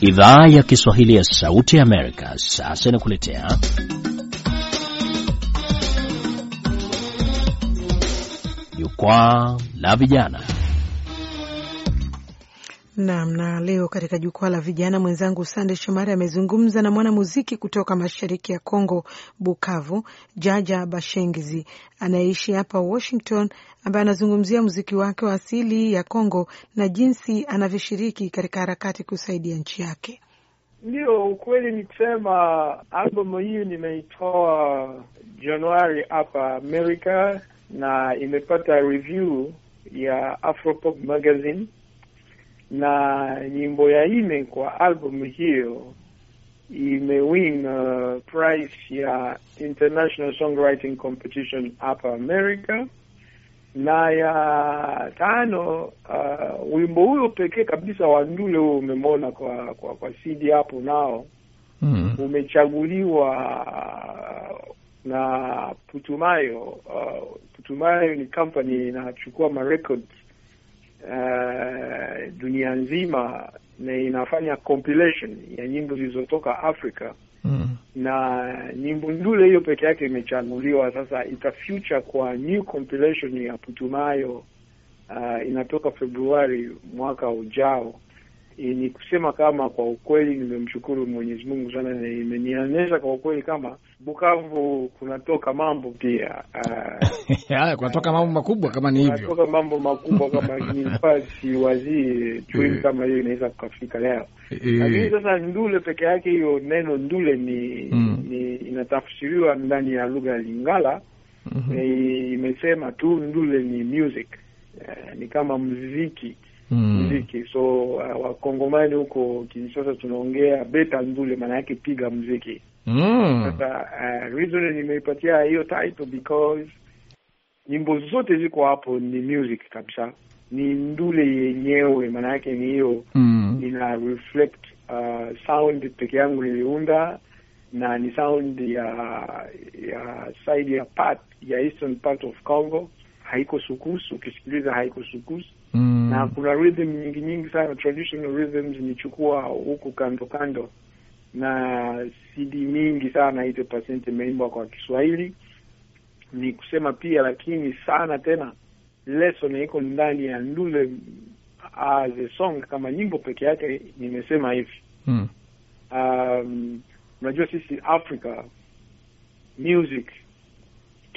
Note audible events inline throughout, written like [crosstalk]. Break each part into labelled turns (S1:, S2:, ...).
S1: Idhaa ya Kiswahili ya Sauti ya Amerika sasa inakuletea Jukwaa la Vijana.
S2: Naam, na leo katika jukwaa la vijana, mwenzangu Sande Shomari amezungumza na mwanamuziki kutoka mashariki ya Kongo, Bukavu, Jaja Bashengizi anayeishi hapa Washington, ambaye anazungumzia muziki wake wa asili ya Kongo na jinsi anavyoshiriki katika harakati kusaidia nchi yake.
S3: Ndio, ukweli ni kusema albamu hii nimeitoa Januari hapa Amerika na imepata review ya Afropop Magazine na nyimbo ya nne kwa albamu hiyo imewin uh, prize ya International Songwriting Competition hapa America, na ya tano uh, wimbo huyo pekee kabisa wa Ndule huo umemwona kwa, kwa kwa CD hapo nao mm. umechaguliwa na Putumayo. Uh, Putumayo ni company inachukua marecords Uh, dunia nzima na inafanya compilation ya nyimbo zilizotoka Afrika mm. na nyimbo Ndule hiyo peke yake imechaguliwa sasa, ita future kwa new compilation ya Putumayo uh, inatoka Februari mwaka ujao. Ni kusema kama kwa ukweli nimemshukuru Mwenyezi Mungu sana, na imenionyesha kwa ukweli kama Bukavu kunatoka mambo pia. [laughs]
S4: Haya, kunatoka mambo makubwa kama ni hivyo,
S3: kunatoka mambo makubwa kama [laughs] nilikuwa siwazii chui kama hiyo inaweza kukafika leo, lakini sasa Ndule peke yake, hiyo neno Ndule ni, mm. ni inatafsiriwa ndani ya lugha ya Lingala. Mm -hmm. imesema tu Ndule ni music. Ni kama mziki Mm. mziki so uh, wakongomani huko Kinshasa tunaongea beta Ndule, maana yake piga mziki. Sasa mm. uh, reason nimeipatia hiyo title because nyimbo zote ziko hapo ni music kabisa, ni Ndule yenyewe, maana yake ni hiyo mm. ina reflect uh, sound peke yangu niliunda, na ni sound ya ya side ya part ya eastern part of Congo, haiko sukus, ukisikiliza haiko sukus Mm. na kuna rhythm nyingi nyingi sana traditional rhythms nichukua huku kando kando, na CD mingi sana hizo pasenti imeimbwa kwa Kiswahili ni kusema pia, lakini sana tena lesson iko ndani ya Ndule as a song kama nyimbo peke yake. Nimesema hivi mm. um, unajua sisi Africa music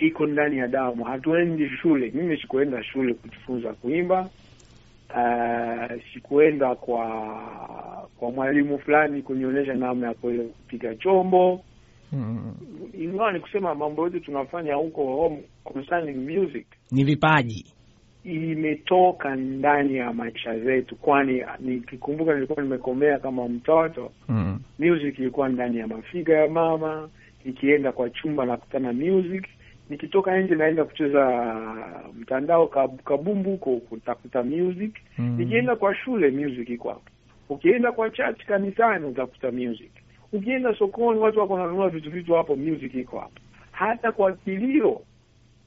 S3: iko ndani ya damu, hatuendi shule. Mimi sikuenda shule kujifunza kuimba. Uh, sikuenda kwa kwa mwalimu fulani kunionyesha namna ya kuweza kupiga chombo mm. Ingawa ni kusema mambo yote tunafanya huko home concerning music
S4: ni vipaji,
S3: imetoka ndani ya maisha zetu, kwani nikikumbuka nilikuwa nimekomea kama mtoto mm. Music ilikuwa ndani ya mafiga ya mama, nikienda kwa chumba nakutana music nikitoka nje naenda kucheza mtandao kabumbu huko utakuta music. Mm. Nikienda kwa shule music iko hapo, ukienda kwa church kanisani utakuta music, ukienda sokoni watu wako wananunua vitu vitu hapo, music iko hapo, hata kwa kilio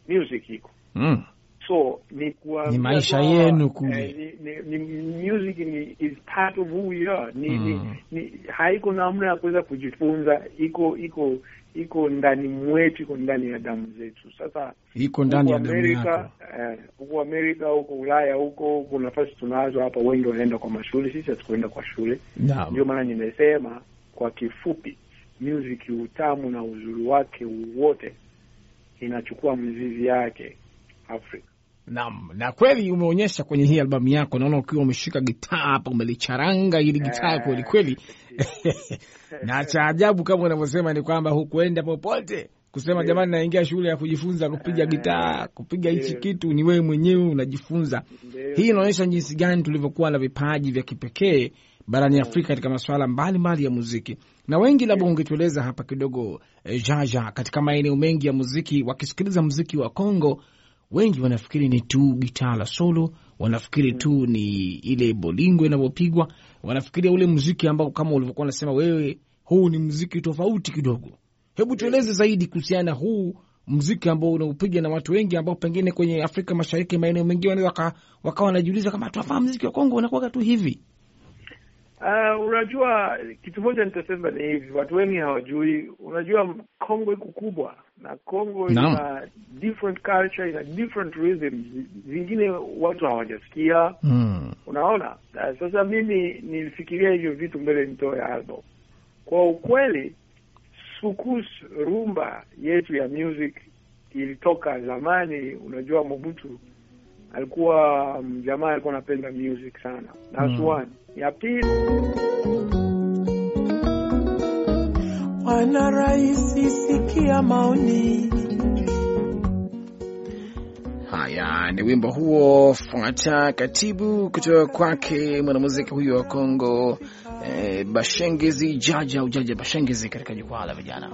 S3: music iko.
S4: Mm.
S3: So ni kwa
S4: ni maisha yenu kule
S3: eh, ni, ni, ni music ni is part of who we are ni, mm. ni, ni haiko namna ya kuweza kujifunza, iko iko iko ndani mwetu, iko ndani ya damu zetu. Sasa
S4: iko ndani ya damu yako
S3: huko eh, Amerika huko Ulaya huko kuna nafasi tunazo hapa, wengi wanaenda kwa mashule, sisi hatukuenda kwa shule. Ndio maana nimesema kwa kifupi, music utamu na uzuri wake wote inachukua mzizi yake Afrika.
S4: Naam, na kweli umeonyesha kwenye hii albamu yako, naona ukiwa umeshika gitaa hapa, umelicharanga ili gitaa kweli kweli. [laughs] na cha ajabu kama unavyosema ni kwamba hukuenda popote kusema yeah, jamani, naingia shule ya kujifunza kupiga gitaa, kupiga hichi yeah, kitu ni wewe mwenyewe unajifunza. Yeah. Hii inaonyesha jinsi gani tulivyokuwa na vipaji vya kipekee barani yeah, Afrika katika masuala mbalimbali ya muziki, na wengi labda ungetueleza hapa kidogo eh, Jaja, katika maeneo mengi ya muziki, wakisikiliza muziki wa Kongo wengi wanafikiri ni tu gitaa la solo, wanafikiri tu ni ile bolingo inavyopigwa, wanafikiria ule muziki ambao kama ulivyokuwa unasema wewe, huu ni muziki tofauti kidogo. Hebu tueleze zaidi kuhusiana huu mziki ambao unaupiga na watu wengi ambao pengine kwenye Afrika Mashariki, maeneo mengine wanaweza wakawa wanajiuliza kama tunafahamu mziki wa Kongo unakuwaga tu hivi.
S3: Uh, unajua kitu moja nitasema ni hivi, watu wengi hawajui. Unajua Kongo iko kubwa na
S4: Congo
S3: ina different culture, ina different rhythms, zingine watu hawajasikia.
S4: Mm.
S3: Unaona, sasa mimi nilifikiria hivyo vitu mbele nitoe album. Kwa ukweli, sukus rumba yetu ya music ilitoka zamani. Unajua Mobutu alikuwa mm, jamaa alikuwa anapenda music sana. That's
S4: Mm.
S3: one. Ya pili
S5: Bwana Rais, sikia maoni.
S4: Haya, ni wimbo huo fuata katibu kutoka kwake mwanamuziki huyo wa Kongo eh, Bashengezi Jaja Ujaja Bashengezi katika jukwaa la vijana.